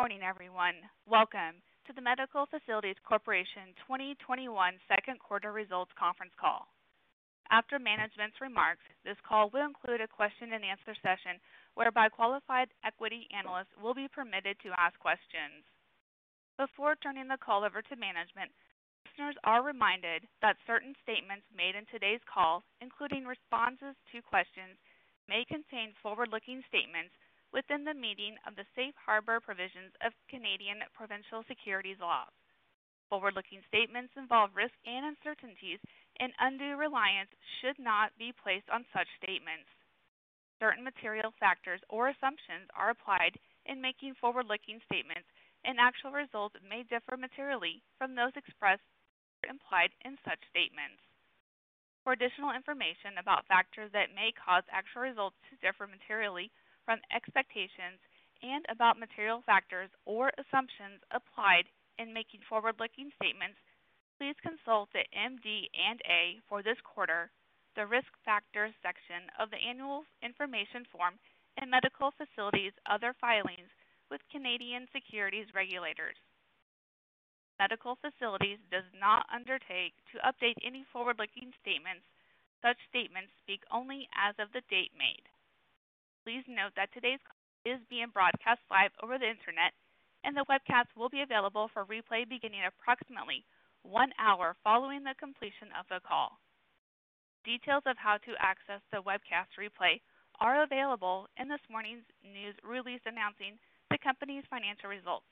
Morning, everyone. Welcome to the Medical Facilities Corporation 2021 second quarter results conference call. After management's remarks, this call will include a question and answer session whereby qualified equity analysts will be permitted to ask questions. Before turning the call over to management, listeners are reminded that certain statements made in today's call, including responses to questions, may contain forward-looking statements within the meaning of the safe harbor provisions of Canadian provincial securities laws. Forward-looking statements involve risks and uncertainties, and undue reliance should not be placed on such statements. Certain material factors or assumptions are applied in making forward-looking statements, and actual results may differ materially from those expressed or implied in such statements. For additional information about factors that may cause actual results to differ materially from expectations and about material factors or assumptions applied in making forward-looking statements, please consult the MD&A for this quarter, the Risk Factors section of the annual information form, and Medical Facilities' other filings with Canadian securities regulators. Medical Facilities does not undertake to update any forward-looking statements. Such statements speak only as of the date made. Please note that today's call is being broadcast live over the internet, and the webcast will be available for replay beginning approximately one hour following the completion of the call. Details of how to access the webcast replay are available in this morning's news release announcing the company's financial results.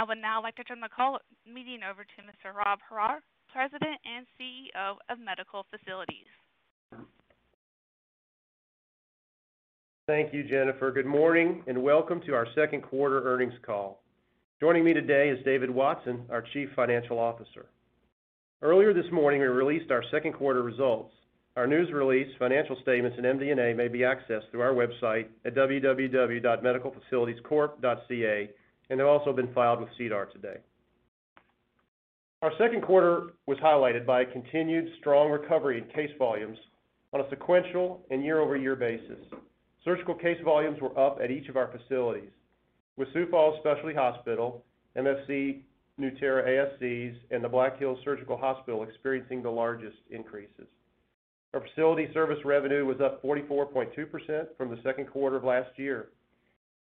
I would now like to turn the call meeting over to Mr. Rob Horrar, President and CEO of Medical Facilities. Thank you, Jennifer. Good morning, and welcome to our second quarter earnings call. Joining me today is David Watson, our Chief Financial Officer. Earlier this morning, we released our second quarter results. Our news release, financial statements, and MD&A may be accessed through our website at www.medicalfacilitiescorp.ca, and they've also been filed with SEDAR today. Our second quarter was highlighted by a continued strong recovery in case volumes on a sequential and year-over-year basis. Surgical case volumes were up at each of our facilities, with Sioux Falls Specialty Hospital, MFC Nueterra ASCs, and the Black Hills Surgical Hospital experiencing the largest increases. Our facility service revenue was up 44.2% from the second quarter of last year.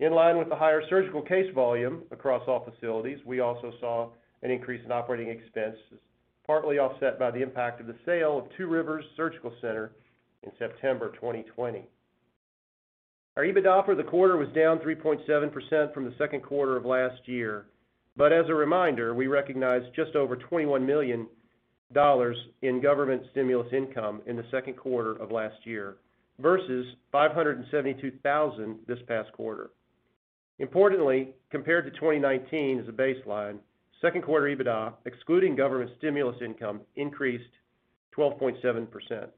In line with the higher surgical case volume across all facilities, we also saw an increase in operating expenses, partly offset by the impact of the sale of Two Rivers Surgical Center in September 2020. Our EBITDA for the quarter was down 3.7% from the second quarter of last year. But as a reminder, we recognized just over $21 million in government stimulus income in the second quarter of last year versus 572,000 this past quarter. Importantly, compared to 2019 as a baseline, second quarter EBITDA, excluding government stimulus income, increased 12.7%.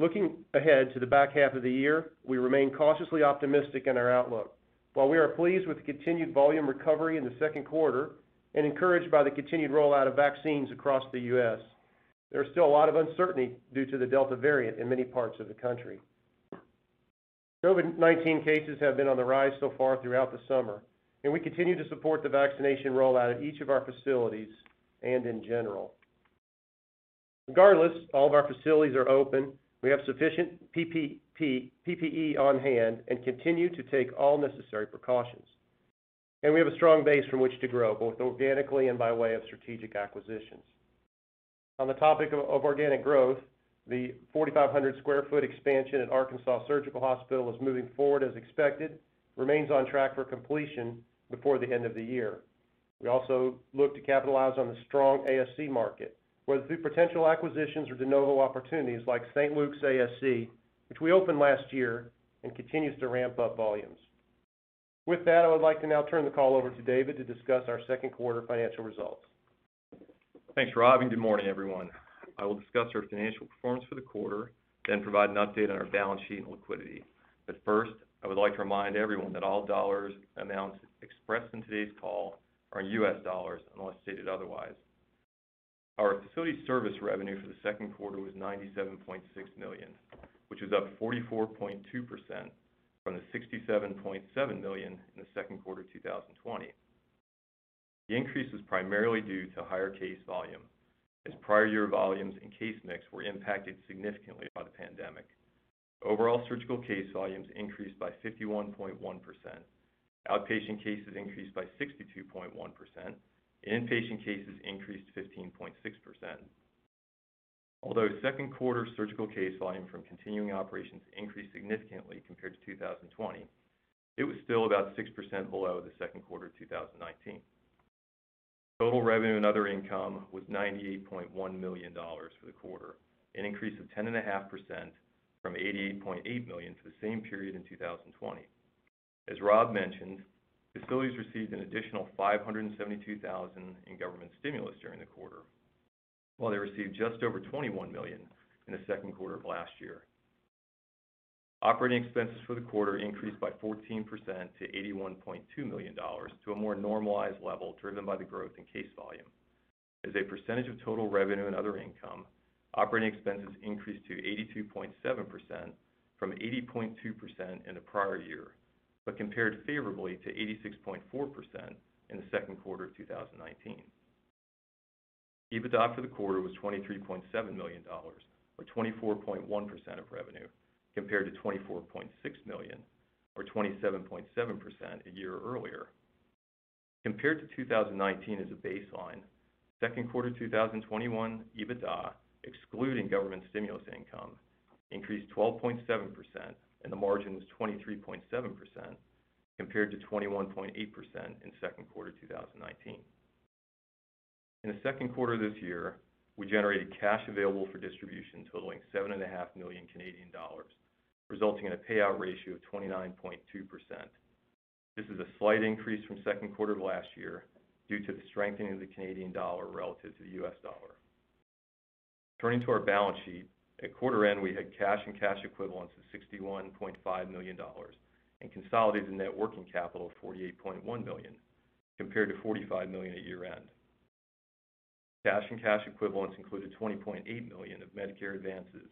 Looking ahead to the back half of the year, we remain cautiously optimistic in our outlook. While we are pleased with the continued volume recovery in the second quarter and encouraged by the continued rollout of vaccines across the U.S., there is still a lot of uncertainty due to the Delta variant in many parts of the country. COVID-19 cases have been on the rise so far throughout the summer, and we continue to support the vaccination rollout at each of our facilities and in general. Regardless, all of our facilities are open. We have sufficient PPE on hand and continue to take all necessary precautions. And we have a strong base from which to grow, both organically and by way of strategic acquisitions. On the topic of organic growth, the 4,500 sq ft expansion at Arkansas Surgical Hospital is moving forward as expected, remains on track for completion before the end of the year. We also look to capitalize on the strong ASC market, whether through potential acquisitions or de novo opportunities like St. Luke's ASC, which we opened last year and continues to ramp up volumes. With that, I would like to now turn the call over to David to discuss our second quarter financial results. Thanks, Rob, and good morning, everyone. I will discuss our financial performance for the quarter, then provide an update on our balance sheet and liquidity. First, I would like to remind everyone that all dollar amounts expressed in today's call are in U.S. dollars, unless stated otherwise. Our facility service revenue for the second quarter was 97.6 million, which was up 44.2% from the 67.7 million in the second quarter of 2020. The increase was primarily due to higher case volume, as prior year volumes and case mix were impacted significantly by the pandemic. Overall surgical case volumes increased by 51.1%. Outpatient cases increased by 62.1%. Inpatient cases increased 15.6%. Although second quarter surgical case volume from continuing operations increased significantly compared to 2020, it was still about 6% below the second quarter of 2019. Total revenue and other income was $98.1 million for the quarter, an increase of 10.5% from 88.8 million for the same period in 2020. As Rob mentioned, facilities received an additional 572,000 in government stimulus during the quarter, while they received just over 21 million in the second quarter of last year. Operating expenses for the quarter increased by 14% to $81.2 million to a more normalized level driven by the growth in case volume. As a percentage of total revenue and other income, operating expenses increased to 82.7% from 80.2% in the prior year, but compared favorably to 86.4% in the second quarter of 2019. EBITDA for the quarter was $23.7 million, or 24.1% of revenue, compared to 24.6 million, or 27.7% a year earlier. Compared to 2019 as a baseline, second quarter 2021 EBITDA, excluding government stimulus income, increased 12.7%, and the margin was 23.7%, compared to 21.8% in second quarter 2019. In the second quarter this year, we generated cash available for distribution totaling 7.5 million Canadian dollars, resulting in a payout ratio of 29.2%. This is a slight increase from second quarter of last year due to the strengthening of the Canadian dollar relative to the U.S. dollar. Turning to our balance sheet, at quarter end, we had cash and cash equivalents of $61.5 million and consolidated net working capital of 48.1 million, compared to 45 million at year-end. Cash and cash equivalents included 20.8 million of Medicare advances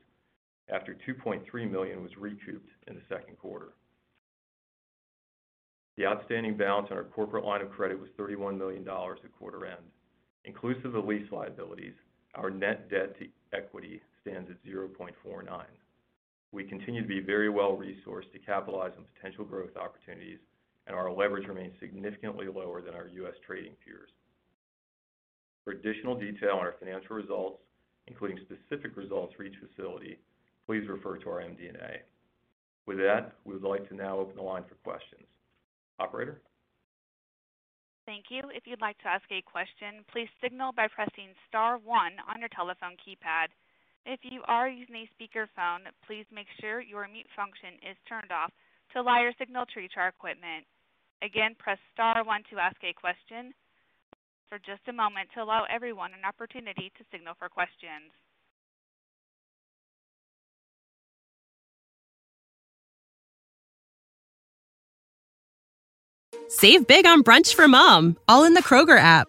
after 2.3 million was recouped in the second quarter. The outstanding balance on our corporate line of credit was $31 million at quarter end. Inclusive of lease liabilities, our net debt to equity stands at 0.49. We continue to be very well-resourced to capitalize on potential growth opportunities, and our leverage remains significantly lower than our U.S. trading peers. For additional detail on our financial results, including specific results for each facility, please refer to our MD&A. With that, we would like to now open the line for questions. Operator? Thank you. If you'd like to ask a question, please signal by pressing star one on your telephone keypad. If you are using a speakerphone, please make sure your mute function is turned off to allow your signal to reach our equipment. Again, press star one to ask a question. For just a moment to allow everyone an opportunity to signal for questions. Save big on brunch for mom, all in the Kroger app.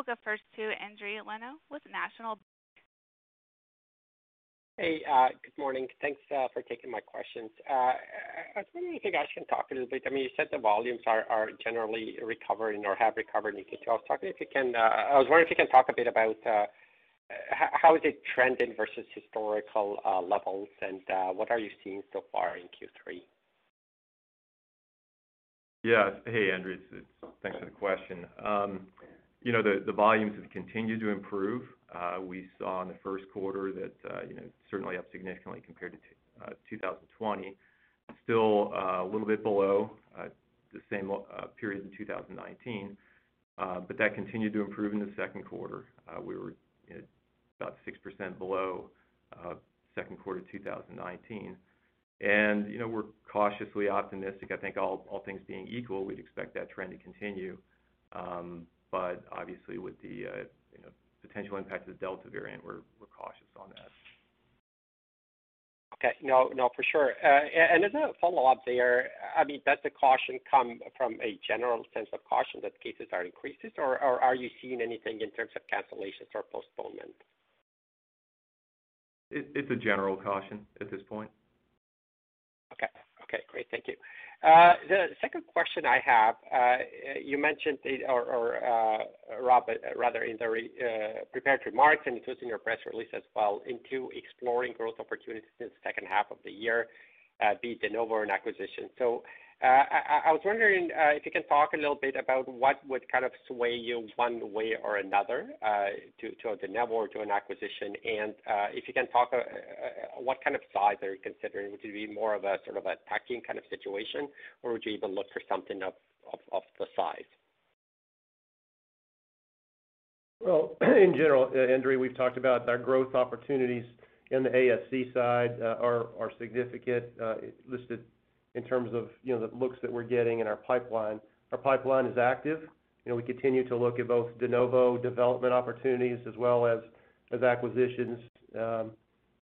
We'll go first to Endri Leno with National. Hey, uh, good morning. Thanks uh, for taking my questions. Uh, I was wondering if you guys can talk a little bit. I mean, you said the volumes are generally recovering or have recovered in Q2. I was wondering if you can talk a bit about how is it trending versus historical levels, and what are you seeing so far in Q3? Yeah. Hey, Endri. Thanks for the question. Um, You know, the volumes have continued to improve. Uh, we saw in the first quarter that, uh, you know, certainly up significantly compared to uh, 2020. Still, a little bit below the same period in 2019. but That continued to improve in the second quarter. We were, you know, about 6% below second quarter 2019. You know, we're cautiously optimistic. I think all things being equal, we'd expect that trend to continue. Um, But obviously with the, uh, you know, potential impact of the Delta variant, we're cautious on that. Okay. No, no, for sure. Uh, and as a follow-up there, I mean, does the caution come from a general sense of caution that cases are increasing, or are you seeing anything in terms of cancellations or postponement? It's a general caution at this point. Okay. Okay, great. Thank you. Uh, the second question I have, uh, you mentioned or uh, Rob, rather in the prepared remarks, and it was in your press release as well, into exploring growth opportunities in the second half of the year, be it de novo or an acquisition. Uh, I was wondering uh, if you can talk a little bit about what would kind of sway you one way or another, uh to a de or to an acquisition. And uh if you can talk uh, what kind of size are you considering? Would it be more of a sort of a tuck-in kind of situation, or would you even look for something of the size? Well, in general, Endri, we've talked about our growth opportunities in the ASC side are significant, listed in terms of, you know, the looks that we're getting in our pipeline. Our pipeline is active. You know, we continue to look at both de novo development opportunities as well as acquisitions. Um,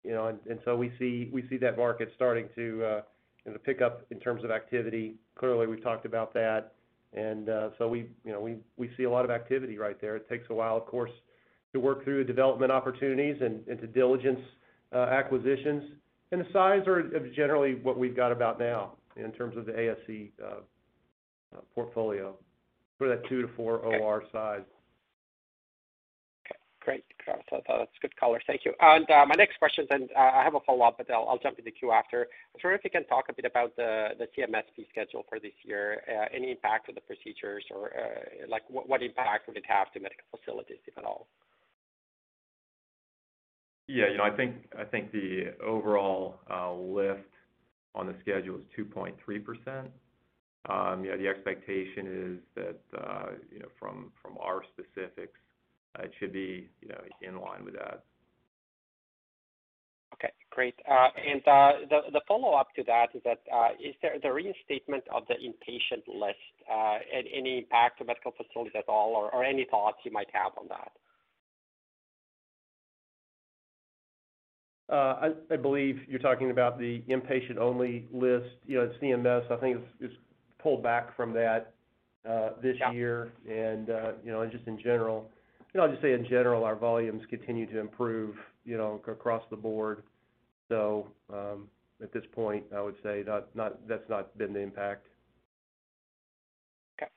you know, and so we see that market starting to, uh, you know, pick up in terms of activity. Clearly, we've talked about that. And uh so we, you know, we see a lot of activity right there. It takes a while, of course, to work through development opportunities and to diligence uh, acquisitions. And the size are generally what we've got about now in terms of the ASC uh, portfolio for that two to four OR size. Okay, great. So that's good color. Thank you. And uh, my next question then, uh, I have a follow-up, but I'll jump in the queue after. I was wondering if you can talk a bit about the CMS fee schedule for this year. Any impact to the procedures or, like, what impact would it have to medical facilities, if at all? Yeah, you know, I think the overall uh, lift on the schedule is 2.3%. Um, yeah, the expectation is that, uh, you know, from our specifics, uh, it should be, you know, in line with that. Okay, great. And the follow-up to that is that, is there the reinstatement of the inpatient list, any impact to medical facilities at all or any thoughts you might have on that? Uh, I believe you're talking about the inpatient-only list. You know, CMS, I think is pulled back from that uh, this year. Yeah. Uh, you know, just in general, you know, I'll just say in general, our volumes continue to improve, you know, across the board. So um at this point, I would say that's not been the impact. Okay.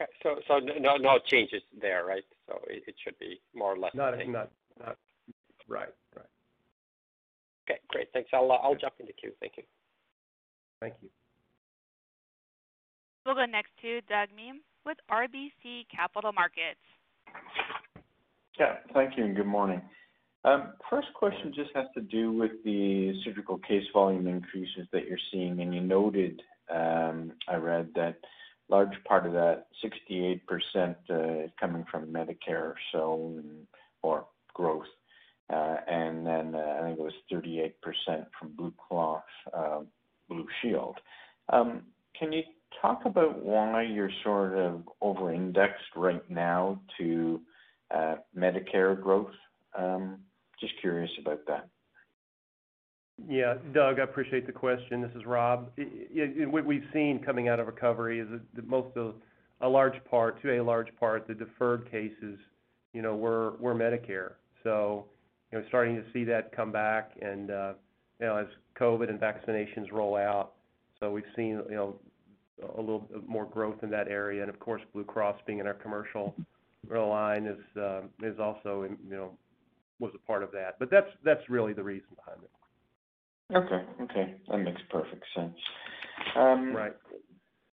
Okay. So so no no changes there, right? So it should be more or less the same. Right. Okay, great. Thanks. I'll uh, jump in the queue. Thank you. Thank you. We'll go next to Doug Miehm with RBC Capital Markets. Yeah, thank you, and good morning. Um, first question just has to do with the surgical case volume increases that you're seeing. And you noted, um, I read that large part of that 68% uh, is coming from Medicare, so or growth. Uh, and then, uh, I think it was 38% from Blue Cross uh, Blue Shield. Um, can you talk about why you're sort of over-indexed right now to Medicare growth? Um, just curious about that. Yeah. Doug, I appreciate the question. This is Rob. What we've seen coming out of recovery is that most of a large part, to a large part, the deferred cases, you know, were were Medicare. You know, starting to see that come back and, you know, as COVID and vaccinations roll out. So we've seen, you know, a little bit more growth in that area. And of course, Blue Cross being in our commercial line is also, you know, was a part of that. But that's that's really the reason behind it. Okay. Okay. That makes perfect sense. Um, right.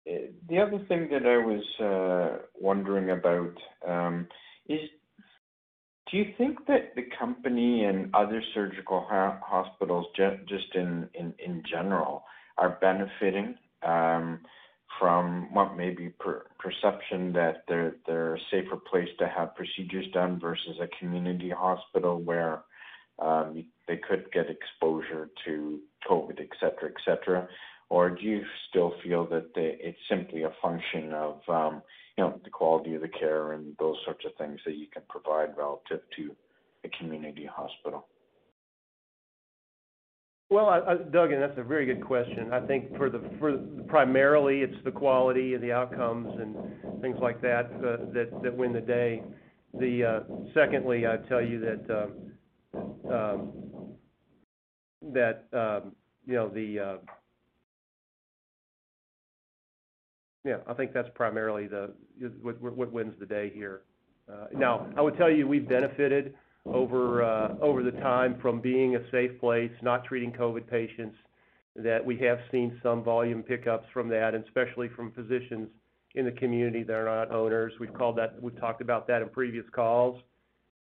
Eh, the other thing that I was uh, wondering about um, is do you think that the company and other surgical hospitals just in in, in general are benefiting um, from what may be perception that they're a safer place to have procedures done versus a community hospital where um, they could get exposure to COVID, et cetera? Et cetera? Or do you still feel that it's simply a function of um, you know, the quality of the care and those sorts of things that you can provide relative to a community hospital? Well, Doug, and that's a very good question. I think for the, for primarily it's the quality and the outcomes and things like that uh, that that win the day. The uh, Secondly, I'd tell you that uh, um, that um, you know, yeah, I think that's primarily what wins the day here. Now, I would tell you we've benefited over uh, over the time from being a safe place, not treating COVID patients, that we have seen some volume pickups from that, and especially from physicians in the community that are not owners. We've talked about that in previous calls.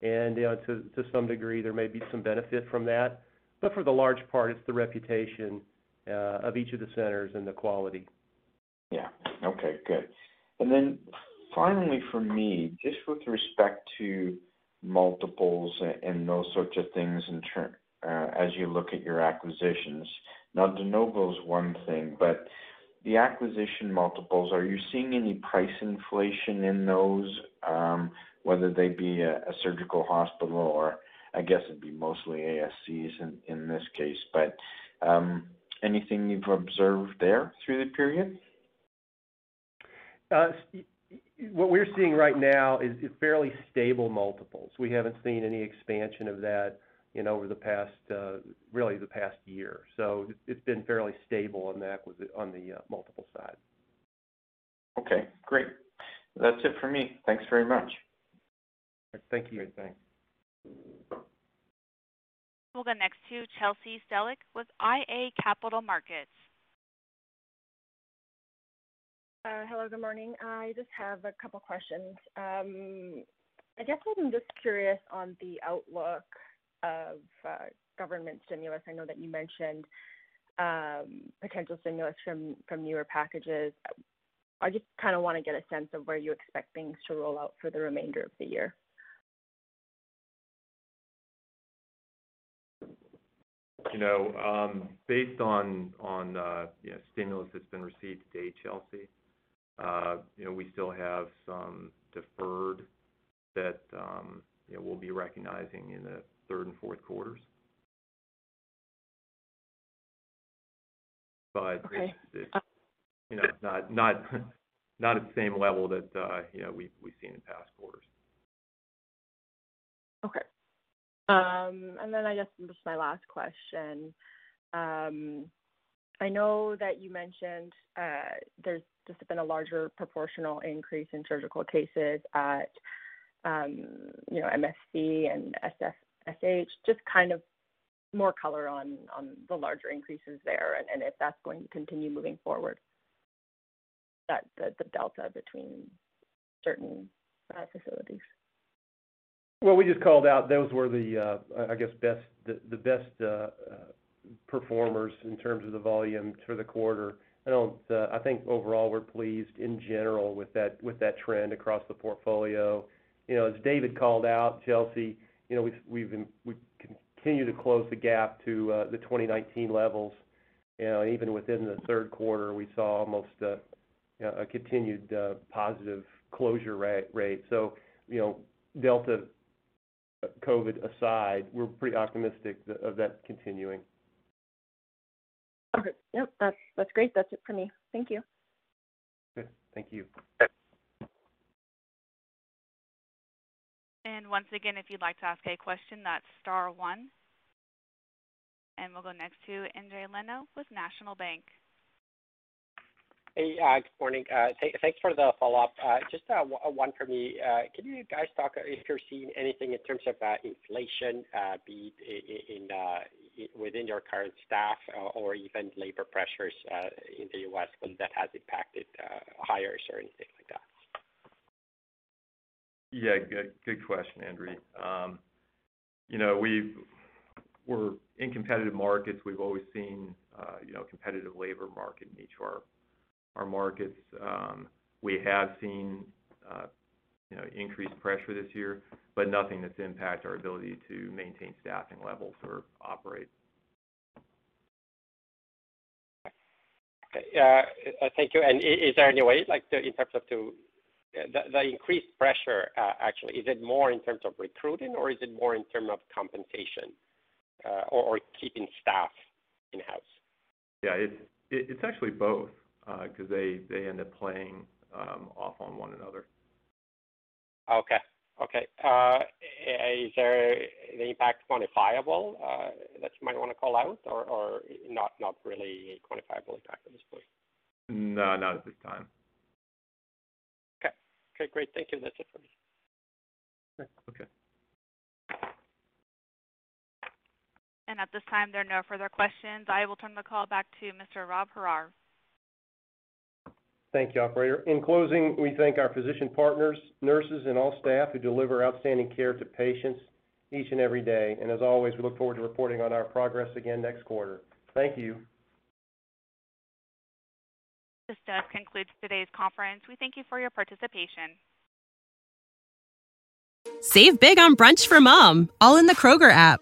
And, you to some degree, there may be some benefit from that. But for the large part, it's the reputation uh, of each of the centers and the quality. Yeah. Okay, good. And then finally for me, just with respect to multiples and those sorts of things as you look at your acquisitions. Now, de novo is one thing, but the acquisition multiples, are you seeing any price inflation in those, whether they be a surgical hospital or I guess it'd be mostly ASCs in this case. But um, anything you've observed there through the period? What we're seeing right now is fairly stable multiples. We haven't seen any expansion of that, you know, over the past, really the past year. So It's been fairly stable on the acquis on the uh multiple side. Okay, great. That's it for me. Thanks very much. Thank you. Thanks. We'll go next to Chelsea Stellick with iA Capital Markets. Uh, hello, good morning. I just have a couple questions. Um, I guess I'm just curious on the outlook of uh, government stimulus. I know that you mentioned um, potential stimulus from newer packages. I just kinda wanna get a sense of where you expect things to roll out for the remainder of the year. You know, um, based on know, uh, stimulus that's been received to date, Chelsea, Uh, you know, we still have some deferred that um, you know, we'll be recognizing in the third and fourth quarters. Okay. It's you know, not not not at the same level that uh, you know, we've seen in past quarters. Okay. Um and then I guess just my last question. Um, I know that you mentioned uh, there's just been a larger proportional increase in surgical cases at um, you know, MFC and SFSH. Just kind of more color on the larger increases there and if that's going to continue moving forward, the delta between certain uh, facilities. Well, we just called out those were the, uh, I guess, best the best performers in terms of the volume for the quarter. I uh, think overall we're pleased in general with that trend across the portfolio. You know, as David called out, Chelsea, you know, we've continued to close the gap to uh, the 2019 levels. You know, even within the third quarter, we saw almost uh, a continued positive closure rate. So, you know, Delta COVID aside, we're pretty optimistic of that continuing. Okay. Yep. That's that's great. That's it for me. Thank you. Good. Thank you. And once again, if you'd like to ask a question, that's star one. And we'll go next to Endri Leno with National Bank. Hey, uh, good morning. Uh, thanks for the follow-up. Uh, just one for me. Can you guys talk if you're seeing anything in terms of inflation, be it within your current staff or even labor pressures in the U.S., whether that has impacted hires or anything like that? Yeah, good question, Endri. Um, you know, we're in competitive markets. We've always seen, you know, competitive labor market in each of our markets. Um, we have seen, uh, you know, increased pressure this year, but nothing that's impacted our ability to maintain staffing levels or operate. Okay. Thank you. And is there any way, like, in terms of the increased pressure, actually, is it more in terms of recruiting or is it more in terms of compensation, or keeping staff in-house? Yeah, it's actually both, Uh, 'cause they they end up playing um, off on one another. Okay. Okay. Uh, is there the impact quantifiable uh, that you might wanna call out or not not really a quantifiable impact at this point? No, not at this time. Okay. Okay, great. Thank you. That's it for me. Okay. And at this time, there are no further questions. I will turn the call back to Mr. Rob Horrar. Thank you, operator. In closing, we thank our physician partners, nurses, and all staff who deliver outstanding care to patients each and every day. And as always, we look forward to reporting on our progress again next quarter. Thank you. This does conclude today's conference. We thank you for your participation. Save big on brunch for mom, all in the Kroger app.